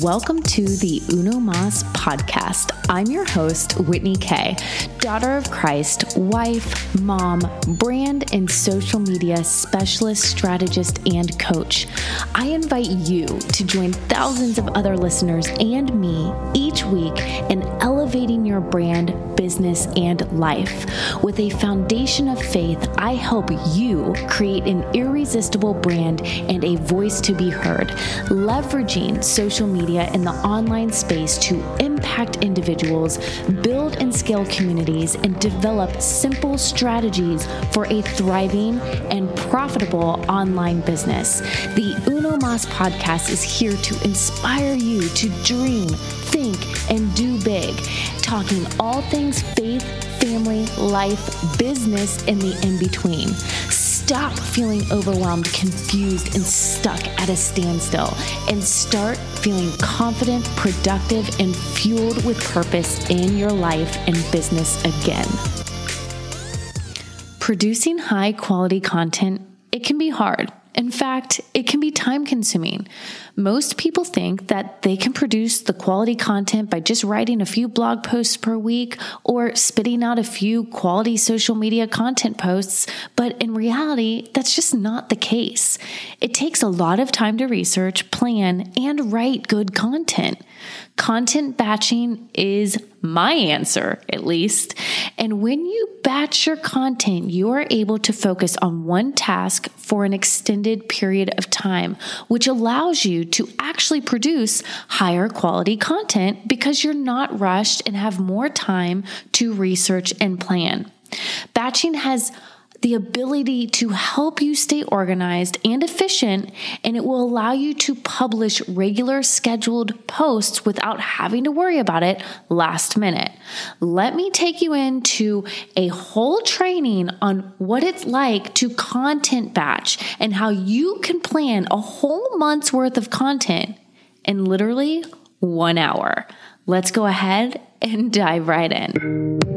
Welcome to the Uno Mas podcast. I'm your host, Whitney Kay, daughter of Christ, wife, mom, brand and social media specialist, strategist, and coach. I invite you to join thousands of other listeners and me each week in elevating your brand, business, and life. With a foundation of faith, I help you create an irresistible brand and a voice to be heard, leveraging social media media in the online space to impact individuals, build and scale communities, and develop simple strategies for a thriving and profitable online business. The Uno Mas podcast is here to inspire you to dream, think, and do big, talking all things faith, family, life, business, and the in between. Stop feeling overwhelmed, confused, and stuck at a standstill and start feeling confident, productive, and fueled with purpose in your life and business again. Producing high quality content, it can be hard. In fact, it can be time consuming. Most people think that they can produce the quality content by just writing a few blog posts per week or spitting out a few quality social media content posts, but in reality, that's just not the case. It takes a lot of time to research, plan, and write good content. Content batching is my answer, at least. And when you batch your content, you are able to focus on one task for an extended period of time, which allows you to actually produce higher quality content because you're not rushed and have more time to research and plan. Batching has the ability to help you stay organized and efficient, and it will allow you to publish regular scheduled posts without having to worry about it last minute. Let me take you into a whole training on what it's like to content batch and how you can plan a whole month's worth of content in literally one hour. Let's go ahead and dive right in.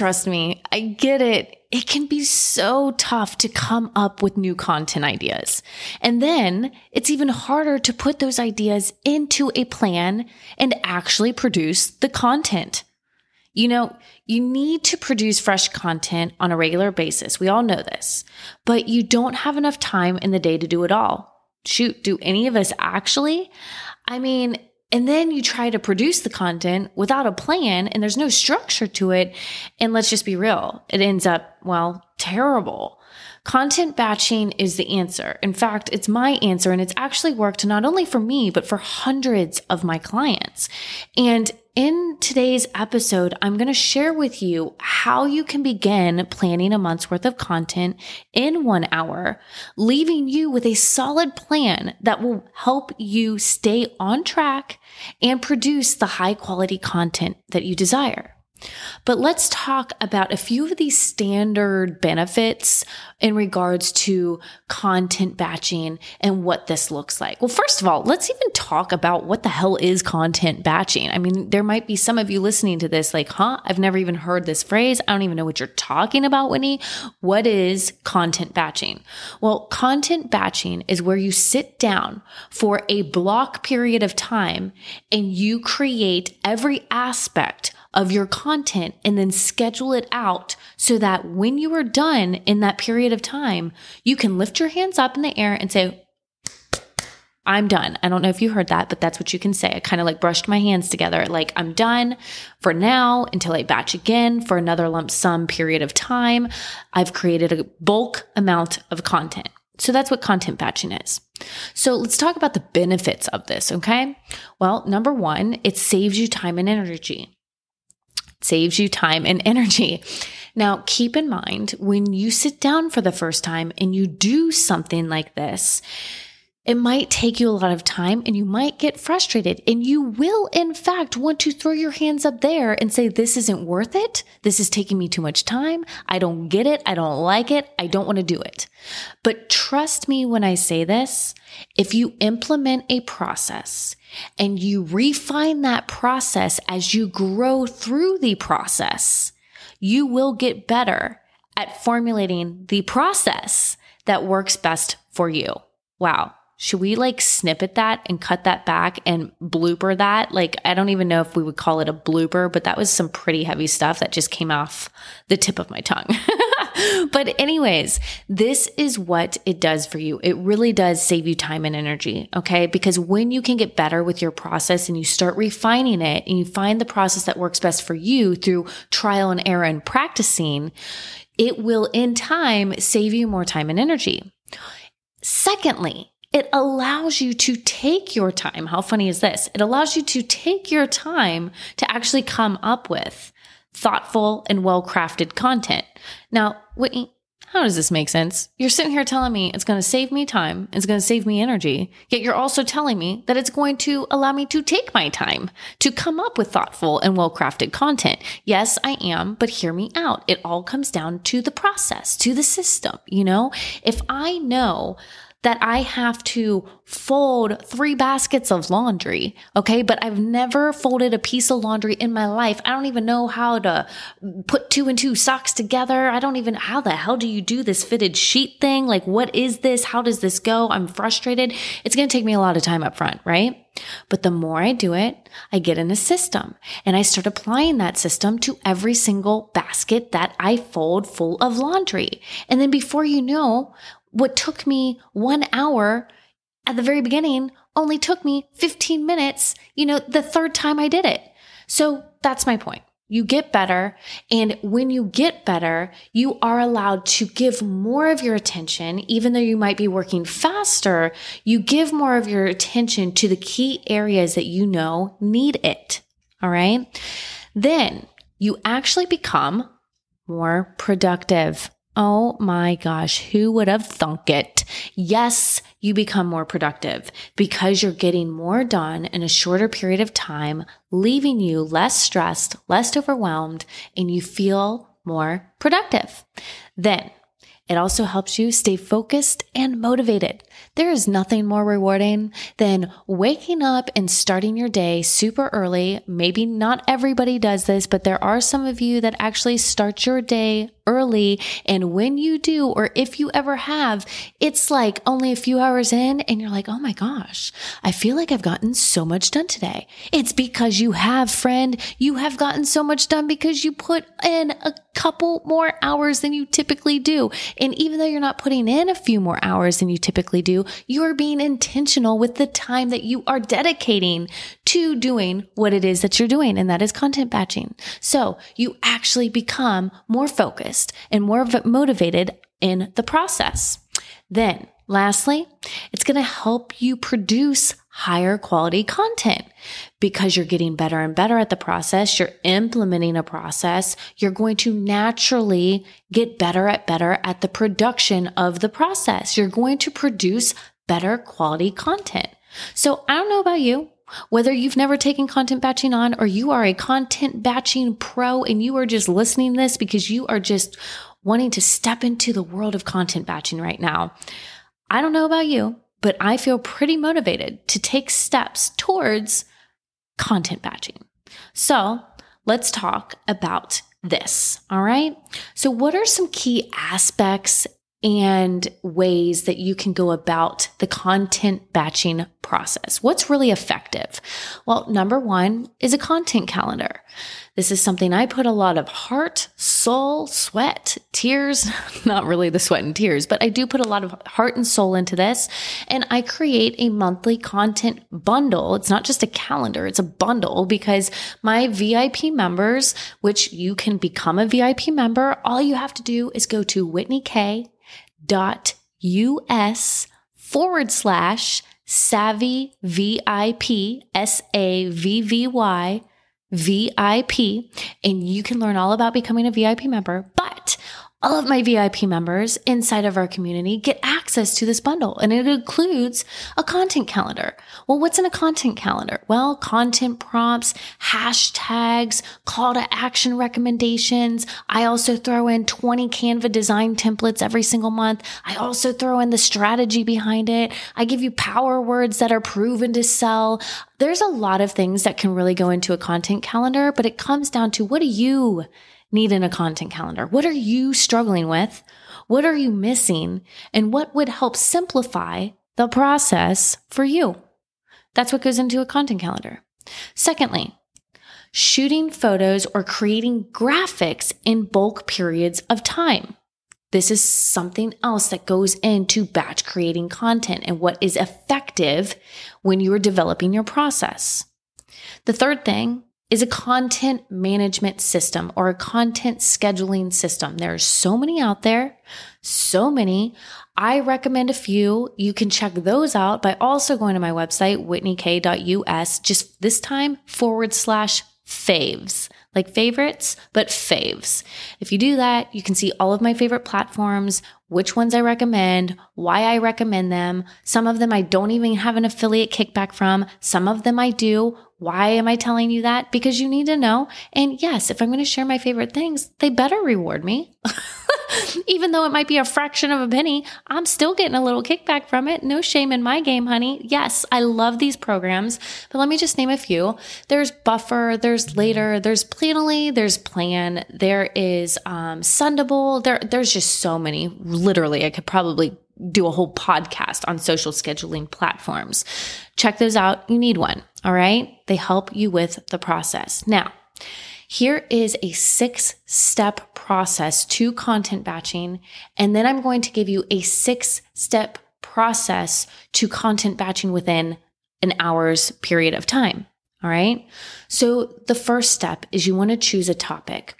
Trust me, I get it. It can be so tough to come up with new content ideas. And then it's even harder to put those ideas into a plan and actually produce the content. You know, you need to produce fresh content on a regular basis. We all know this, but you don't have enough time in the day to do it all. Shoot, do any of us actually? I mean, and then you try to produce the content without a plan and there's no structure to it. And let's just be real, it ends up, well, terrible. Content batching is the answer. In fact, it's my answer and it's actually worked not only for me, but for hundreds of my clients. And in today's episode, I'm going to share with you how you can begin planning a month's worth of content in one hour, leaving you with a solid plan that will help you stay on track and produce the high quality content that you desire. But let's talk about a few of these standard benefits in regards to content batching and what this looks like. Well, first of all, let's even talk about what the hell is content batching. I mean, there might be some of you listening to this like, huh, I've never even heard this phrase. I don't even know what you're talking about, Whitney. What is content batching? Well, content batching is where you sit down for a block period of time and you create every aspect of your content and then schedule it out so that when you are done in that period of time, you can lift your hands up in the air and say, I'm done. I don't know if you heard that, but that's what you can say. I kind of like brushed my hands together, like I'm done for now until I batch again for another lump sum period of time. I've created a bulk amount of content. So that's what content batching is. So let's talk about the benefits of this, okay? Well, number one, it saves you time and energy saves you time and energy. Now, keep in mind when you sit down for the first time and you do something like this, it might take you a lot of time and you might get frustrated and you will in fact want to throw your hands up there and say, this isn't worth it. This is taking me too much time. I don't get it. I don't like it. I don't want to do it. But trust me when I say this, if you implement a process and you refine that process as you grow through the process, you will get better at formulating the process that works best for you. Wow. Should we like snippet that and cut that back and blooper that? Like, I don't even know if we would call it a blooper, but that was some pretty heavy stuff that just came off the tip of my tongue. but, anyways, this is what it does for you. It really does save you time and energy. Okay. Because when you can get better with your process and you start refining it and you find the process that works best for you through trial and error and practicing, it will in time save you more time and energy. Secondly, it allows you to take your time. How funny is this? It allows you to take your time to actually come up with thoughtful and well crafted content. Now, Whitney, how does this make sense? You're sitting here telling me it's going to save me time, it's going to save me energy, yet you're also telling me that it's going to allow me to take my time to come up with thoughtful and well crafted content. Yes, I am, but hear me out. It all comes down to the process, to the system. You know, if I know that I have to fold three baskets of laundry. Okay. But I've never folded a piece of laundry in my life. I don't even know how to put two and two socks together. I don't even, how the hell do you do this fitted sheet thing? Like, what is this? How does this go? I'm frustrated. It's going to take me a lot of time up front, right? But the more I do it, I get in a system and I start applying that system to every single basket that I fold full of laundry. And then before you know, what took me one hour at the very beginning only took me 15 minutes, you know, the third time I did it. So that's my point. You get better. And when you get better, you are allowed to give more of your attention, even though you might be working faster, you give more of your attention to the key areas that you know need it. All right. Then you actually become more productive. Oh my gosh, who would have thunk it? Yes, you become more productive because you're getting more done in a shorter period of time, leaving you less stressed, less overwhelmed, and you feel more productive. Then it also helps you stay focused and motivated. There is nothing more rewarding than waking up and starting your day super early. Maybe not everybody does this, but there are some of you that actually start your day early. And when you do, or if you ever have, it's like only a few hours in and you're like, oh my gosh, I feel like I've gotten so much done today. It's because you have, friend, you have gotten so much done because you put in a couple more hours than you typically do. And even though you're not putting in a few more hours than you typically do, you're being intentional with the time that you are dedicating to doing what it is that you're doing. And that is content batching. So you actually become more focused focused and more motivated in the process. Then, lastly, it's going to help you produce higher quality content because you're getting better and better at the process. You're implementing a process. You're going to naturally get better at better at the production of the process. You're going to produce better quality content. So I don't know about you, whether you've never taken content batching on or you are a content batching pro and you are just listening this because you are just wanting to step into the world of content batching right now. I don't know about you, but I feel pretty motivated to take steps towards content batching. So let's talk about this. All right. So, what are some key aspects and ways that you can go about the content batching process. What's really effective? Well, number one is a content calendar. This is something I put a lot of heart, soul, sweat, tears, not really the sweat and tears, but I do put a lot of heart and soul into this. And I create a monthly content bundle. It's not just a calendar, it's a bundle because my VIP members, which you can become a VIP member, all you have to do is go to Whitney Kay dot us forward slash savvy VIP, S A V V Y VIP, and you can learn all about becoming a VIP member. But all of my VIP members inside of our community get access to this bundle and it includes a content calendar. Well, what's in a content calendar? Well, content prompts, hashtags, call to action recommendations. I also throw in 20 Canva design templates every single month. I also throw in the strategy behind it. I give you power words that are proven to sell. There's a lot of things that can really go into a content calendar, but it comes down to what do you need in a content calendar? What are you struggling with? What are you missing? And what would help simplify the process for you? That's what goes into a content calendar. Secondly, shooting photos or creating graphics in bulk periods of time. This is something else that goes into batch creating content and what is effective when you are developing your process. The third thing is a content management system or a content scheduling system. There are so many out there, so many. I recommend a few. You can check those out by also going to my website, whitneykay.us, just this time forward slash faves like favorites, but faves. If you do that, you can see all of my favorite platforms, which ones I recommend, why I recommend them. Some of them I don't even have an affiliate kickback from. Some of them I do. Why am I telling you that? Because you need to know. And yes, if I'm going to share my favorite things, they better reward me. Even though it might be a fraction of a penny, I'm still getting a little kickback from it. No shame in my game, honey. Yes, I love these programs, but let me just name a few. There's Buffer, there's Later, there's Planoly, there's Plan, there is um, Sendible. There, there's just so many. Literally, I could probably do a whole podcast on social scheduling platforms. Check those out. You need one. All right. They help you with the process. Now, here is a six step process to content batching. And then I'm going to give you a six step process to content batching within an hour's period of time. All right. So the first step is you want to choose a topic.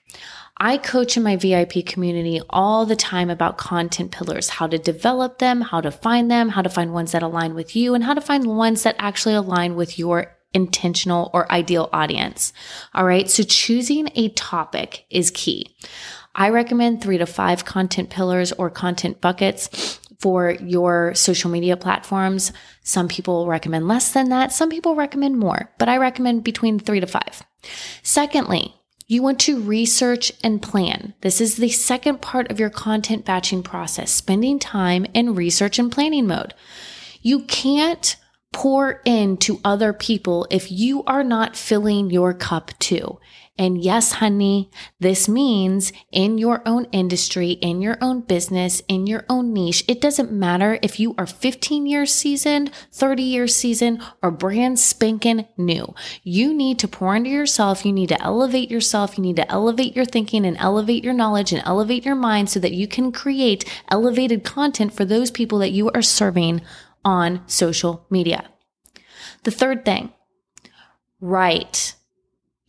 I coach in my VIP community all the time about content pillars, how to develop them, how to find them, how to find ones that align with you, and how to find ones that actually align with your intentional or ideal audience. All right. So choosing a topic is key. I recommend three to five content pillars or content buckets for your social media platforms. Some people recommend less than that. Some people recommend more, but I recommend between three to five. Secondly, you want to research and plan. This is the second part of your content batching process, spending time in research and planning mode. You can't pour into other people if you are not filling your cup too. And yes, honey, this means in your own industry, in your own business, in your own niche. It doesn't matter if you are 15 years seasoned, 30 years seasoned, or brand spanking new. You need to pour into yourself. You need to elevate yourself. You need to elevate your thinking and elevate your knowledge and elevate your mind so that you can create elevated content for those people that you are serving on social media. The third thing, write.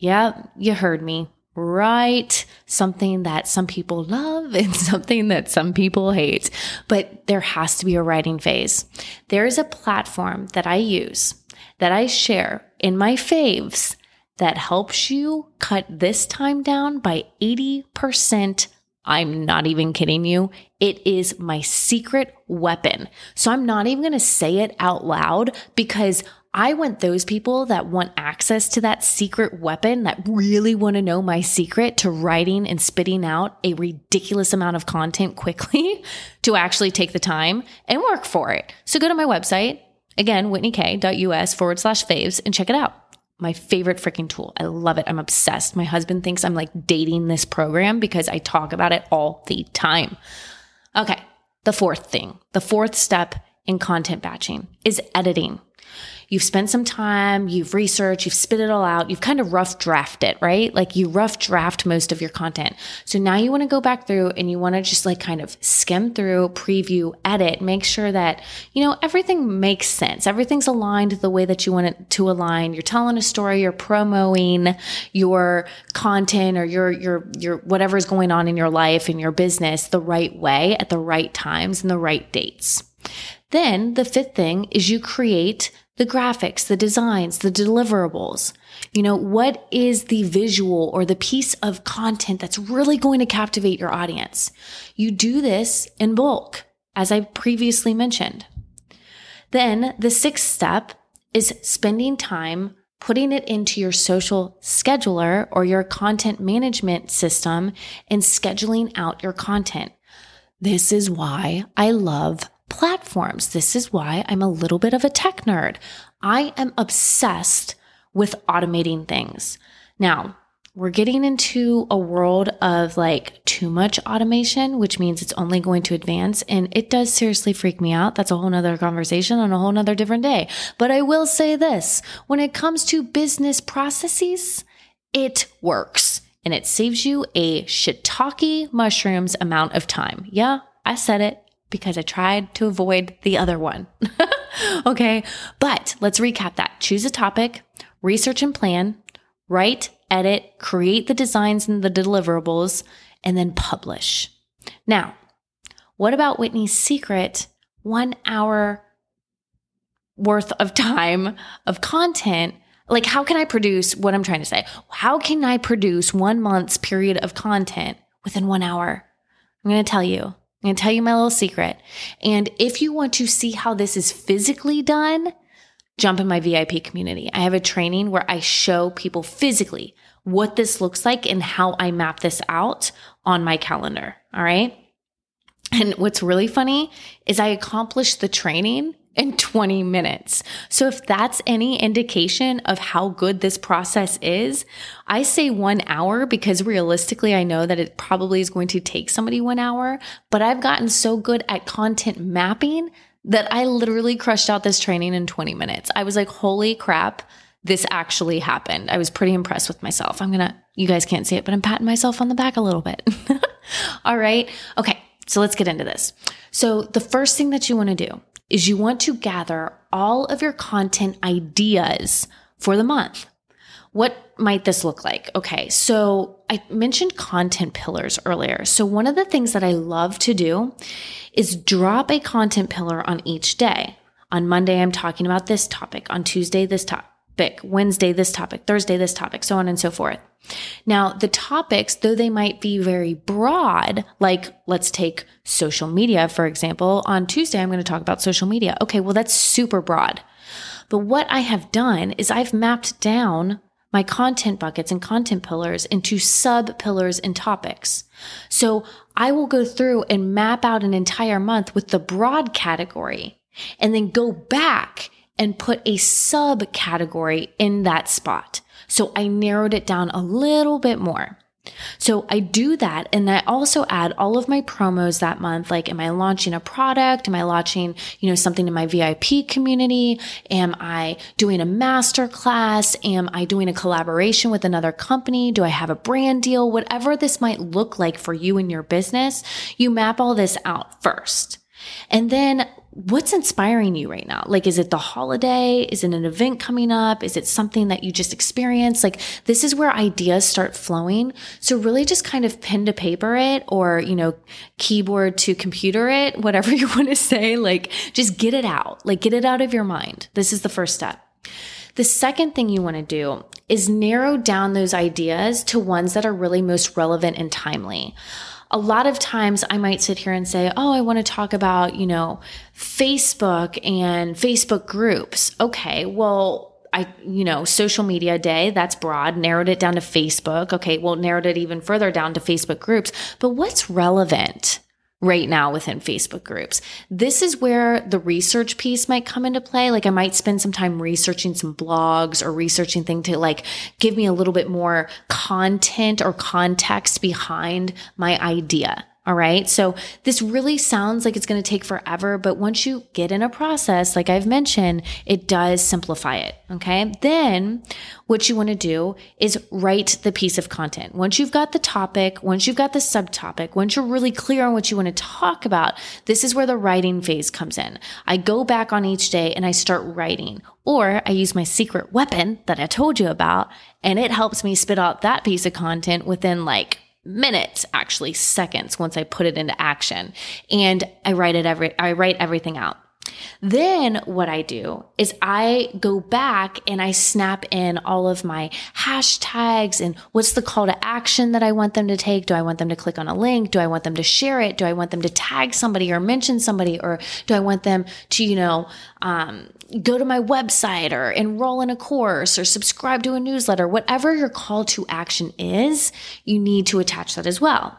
Yeah, you heard me. Write something that some people love and something that some people hate, but there has to be a writing phase. There is a platform that I use that I share in my faves that helps you cut this time down by 80% I'm not even kidding you. It is my secret weapon. So I'm not even going to say it out loud because I want those people that want access to that secret weapon, that really want to know my secret to writing and spitting out a ridiculous amount of content quickly to actually take the time and work for it. So go to my website, again, whitneykay.us forward slash faves, and check it out my favorite freaking tool. I love it. I'm obsessed. My husband thinks I'm like dating this program because I talk about it all the time. Okay. The fourth thing, the fourth step in content batching is editing. You've spent some time, you've researched, you've spit it all out, you've kind of rough draft it, right? Like you rough draft most of your content. So now you want to go back through and you want to just like kind of skim through, preview, edit, make sure that, you know, everything makes sense. Everything's aligned the way that you want it to align. You're telling a story, you're promoting your content or your, your, your, whatever's going on in your life and your business the right way at the right times and the right dates. Then the fifth thing is you create the graphics, the designs, the deliverables. You know, what is the visual or the piece of content that's really going to captivate your audience? You do this in bulk, as I previously mentioned. Then the sixth step is spending time putting it into your social scheduler or your content management system and scheduling out your content. This is why I love platforms. This is why I'm a little bit of a tech nerd. I am obsessed with automating things. Now, we're getting into a world of like too much automation, which means it's only going to advance. And it does seriously freak me out. That's a whole nother conversation on a whole nother different day. But I will say this when it comes to business processes, it works and it saves you a shiitake mushrooms amount of time. Yeah, I said it because I tried to avoid the other one. okay. But let's recap that. Choose a topic, research and plan, write edit, create the designs and the deliverables, and then publish. Now, what about Whitney's secret one hour worth of time of content? Like, how can I produce what I'm trying to say? How can I produce one month's period of content within one hour? I'm going to tell you. I'm going to tell you my little secret. And if you want to see how this is physically done, jump in my VIP community. I have a training where I show people physically what this looks like and how I map this out on my calendar. All right. And what's really funny is I accomplished the training in 20 minutes. So if that's any indication of how good this process is, I say one hour because realistically, I know that it probably is going to take somebody one hour, but I've gotten so good at content mapping that I literally crushed out this training in 20 minutes. I was like, holy crap, this actually happened. I was pretty impressed with myself. I'm gonna, you guys can't see it, but I'm patting myself on the back a little bit. All right. Okay. So let's get into this. So the first thing that you want to do is you want to gather all of your content ideas for the month. What might this look like? Okay, so I mentioned content pillars earlier. So, one of the things that I love to do is drop a content pillar on each day. On Monday, I'm talking about this topic. On Tuesday, this topic. Wednesday, this topic. Thursday, this topic, so on and so forth. Now, the topics, though they might be very broad, like let's take social media, for example. On Tuesday, I'm going to talk about social media. Okay, well, that's super broad. But what I have done is I've mapped down my content buckets and content pillars into sub pillars and topics. So I will go through and map out an entire month with the broad category and then go back and put a subcategory in that spot. So I narrowed it down a little bit more. So I do that. And I also add all of my promos that month. Like, am I launching a product? Am I launching, you know, something in my VIP community? Am I doing a master class? Am I doing a collaboration with another company? Do I have a brand deal? Whatever this might look like for you and your business, you map all this out first. And then what's inspiring you right now? Like, is it the holiday? Is it an event coming up? Is it something that you just experienced? Like, this is where ideas start flowing. So really just kind of pen to paper it or, you know, keyboard to computer it, whatever you want to say. Like, just get it out. Like, get it out of your mind. This is the first step. The second thing you want to do is narrow down those ideas to ones that are really most relevant and timely a lot of times I might sit here and say, Oh, I want to talk about, you know, Facebook and Facebook groups. Okay. Well, I, you know, social media day, that's broad, narrowed it down to Facebook. Okay. Well, narrowed it even further down to Facebook groups. But what's relevant? Right now within Facebook groups. This is where the research piece might come into play. Like I might spend some time researching some blogs or researching things to like give me a little bit more content or context behind my idea. All right. So this really sounds like it's going to take forever, but once you get in a process, like I've mentioned, it does simplify it. Okay. Then what you want to do is write the piece of content. Once you've got the topic, once you've got the subtopic, once you're really clear on what you want to talk about, this is where the writing phase comes in. I go back on each day and I start writing or I use my secret weapon that I told you about and it helps me spit out that piece of content within like minutes, actually seconds once I put it into action. And I write it every, I write everything out. Then what I do is I go back and I snap in all of my hashtags and what's the call to action that I want them to take. Do I want them to click on a link? Do I want them to share it? Do I want them to tag somebody or mention somebody? Or do I want them to, you know, um, go to my website or enroll in a course or subscribe to a newsletter? Whatever your call to action is, you need to attach that as well.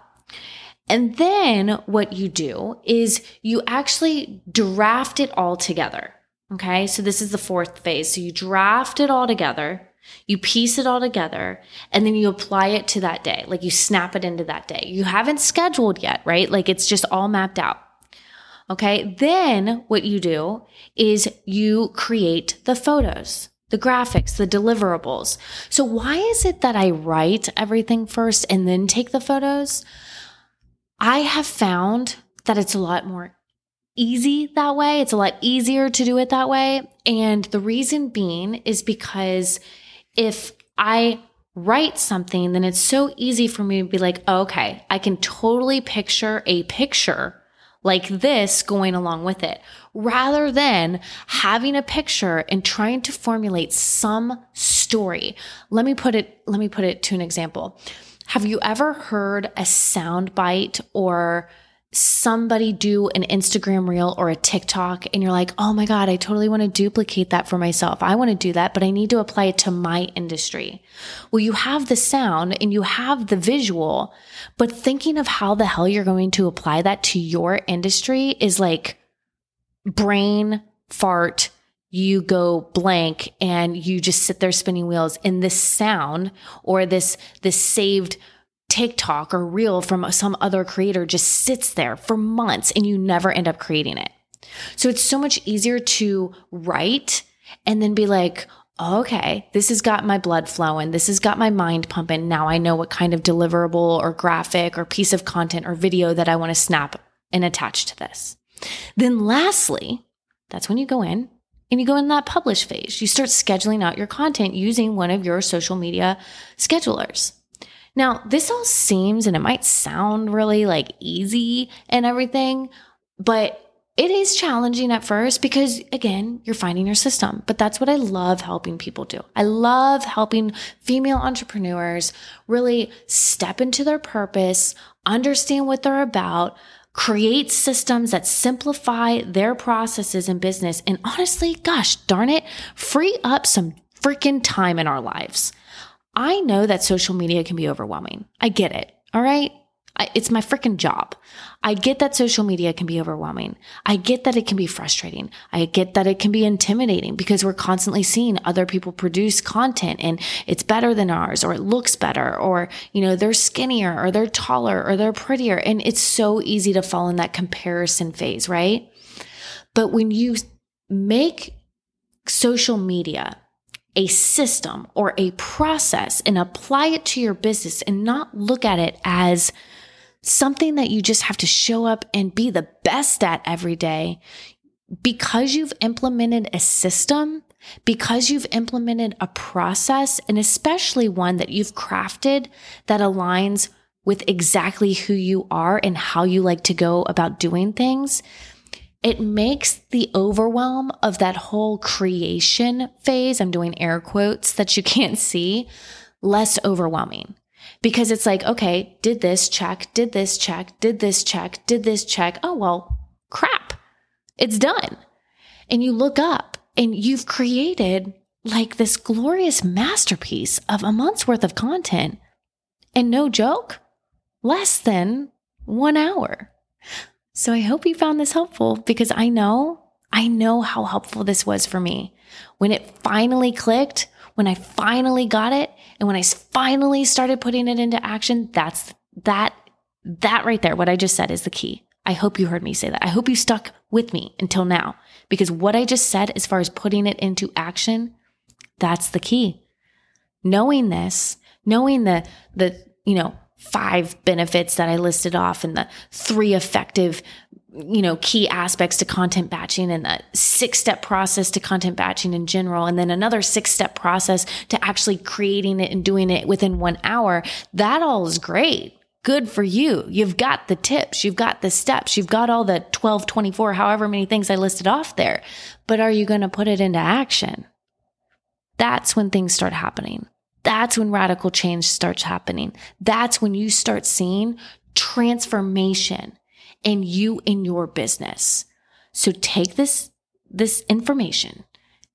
And then what you do is you actually draft it all together. Okay. So this is the fourth phase. So you draft it all together. You piece it all together and then you apply it to that day. Like you snap it into that day. You haven't scheduled yet, right? Like it's just all mapped out. Okay. Then what you do is you create the photos, the graphics, the deliverables. So why is it that I write everything first and then take the photos? I have found that it's a lot more easy that way. It's a lot easier to do it that way. And the reason being is because if I write something, then it's so easy for me to be like, okay, I can totally picture a picture like this going along with it rather than having a picture and trying to formulate some story. Let me put it, let me put it to an example. Have you ever heard a sound bite or somebody do an Instagram reel or a TikTok and you're like, oh my God, I totally want to duplicate that for myself. I want to do that, but I need to apply it to my industry. Well, you have the sound and you have the visual, but thinking of how the hell you're going to apply that to your industry is like brain fart. You go blank and you just sit there spinning wheels in this sound or this, this saved TikTok or reel from some other creator just sits there for months and you never end up creating it. So it's so much easier to write and then be like, okay, this has got my blood flowing. This has got my mind pumping. Now I know what kind of deliverable or graphic or piece of content or video that I want to snap and attach to this. Then lastly, that's when you go in and you go in that publish phase. You start scheduling out your content using one of your social media schedulers. Now, this all seems and it might sound really like easy and everything, but it is challenging at first because again, you're finding your system. But that's what I love helping people do. I love helping female entrepreneurs really step into their purpose, understand what they're about, create systems that simplify their processes in business. And honestly, gosh darn it, free up some freaking time in our lives. I know that social media can be overwhelming. I get it. All right. I, it's my freaking job. I get that social media can be overwhelming. I get that it can be frustrating. I get that it can be intimidating because we're constantly seeing other people produce content and it's better than ours or it looks better or, you know, they're skinnier or they're taller or they're prettier. And it's so easy to fall in that comparison phase, right? But when you make social media a system or a process and apply it to your business and not look at it as something that you just have to show up and be the best at every day. Because you've implemented a system, because you've implemented a process, and especially one that you've crafted that aligns with exactly who you are and how you like to go about doing things, it makes the overwhelm of that whole creation phase, I'm doing air quotes that you can't see, less overwhelming. Because it's like, okay, did this check, did this check, did this check, did this check. Oh, well, crap. It's done. And you look up and you've created like this glorious masterpiece of a month's worth of content. And no joke, less than one hour. So I hope you found this helpful because I know, I know how helpful this was for me. When it finally clicked, when I finally got it, and when I finally started putting it into action, that's that, that right there, what I just said is the key. I hope you heard me say that. I hope you stuck with me until now because what I just said, as far as putting it into action, that's the key. Knowing this, knowing the, the, you know, five benefits that I listed off and the three effective you know, key aspects to content batching and the six step process to content batching in general. And then another six step process to actually creating it and doing it within one hour. That all is great. Good for you. You've got the tips. You've got the steps. You've got all the 12, 24, however many things I listed off there. But are you going to put it into action? That's when things start happening. That's when radical change starts happening. That's when you start seeing transformation in you in your business. So take this, this information,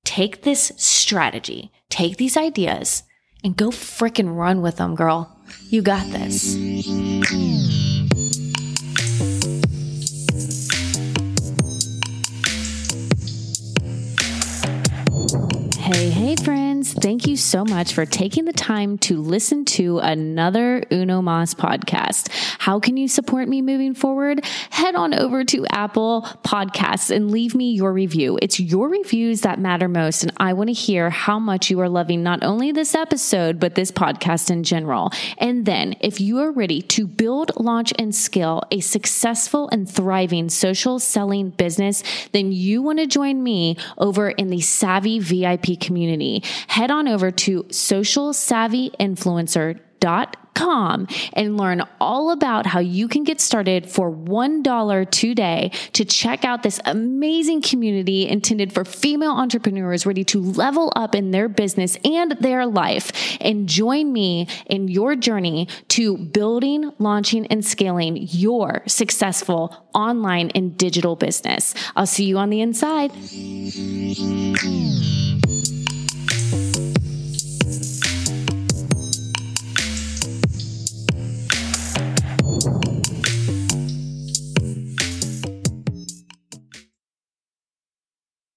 take this strategy, take these ideas and go fricking run with them, girl. You got this. Hey, friends. thank you so much for taking the time to listen to another Uno Mas podcast. How can you support me moving forward? Head on over to Apple Podcasts and leave me your review. It's your reviews that matter most. And I want to hear how much you are loving not only this episode, but this podcast in general. And then if you are ready to build, launch, and scale a successful and thriving social selling business, then you want to join me over in the Savvy VIP community. Head on over to socialsavvyinfluencer.com and learn all about how you can get started for $1 today to check out this amazing community intended for female entrepreneurs ready to level up in their business and their life. And join me in your journey to building, launching, and scaling your successful online and digital business. I'll see you on the inside.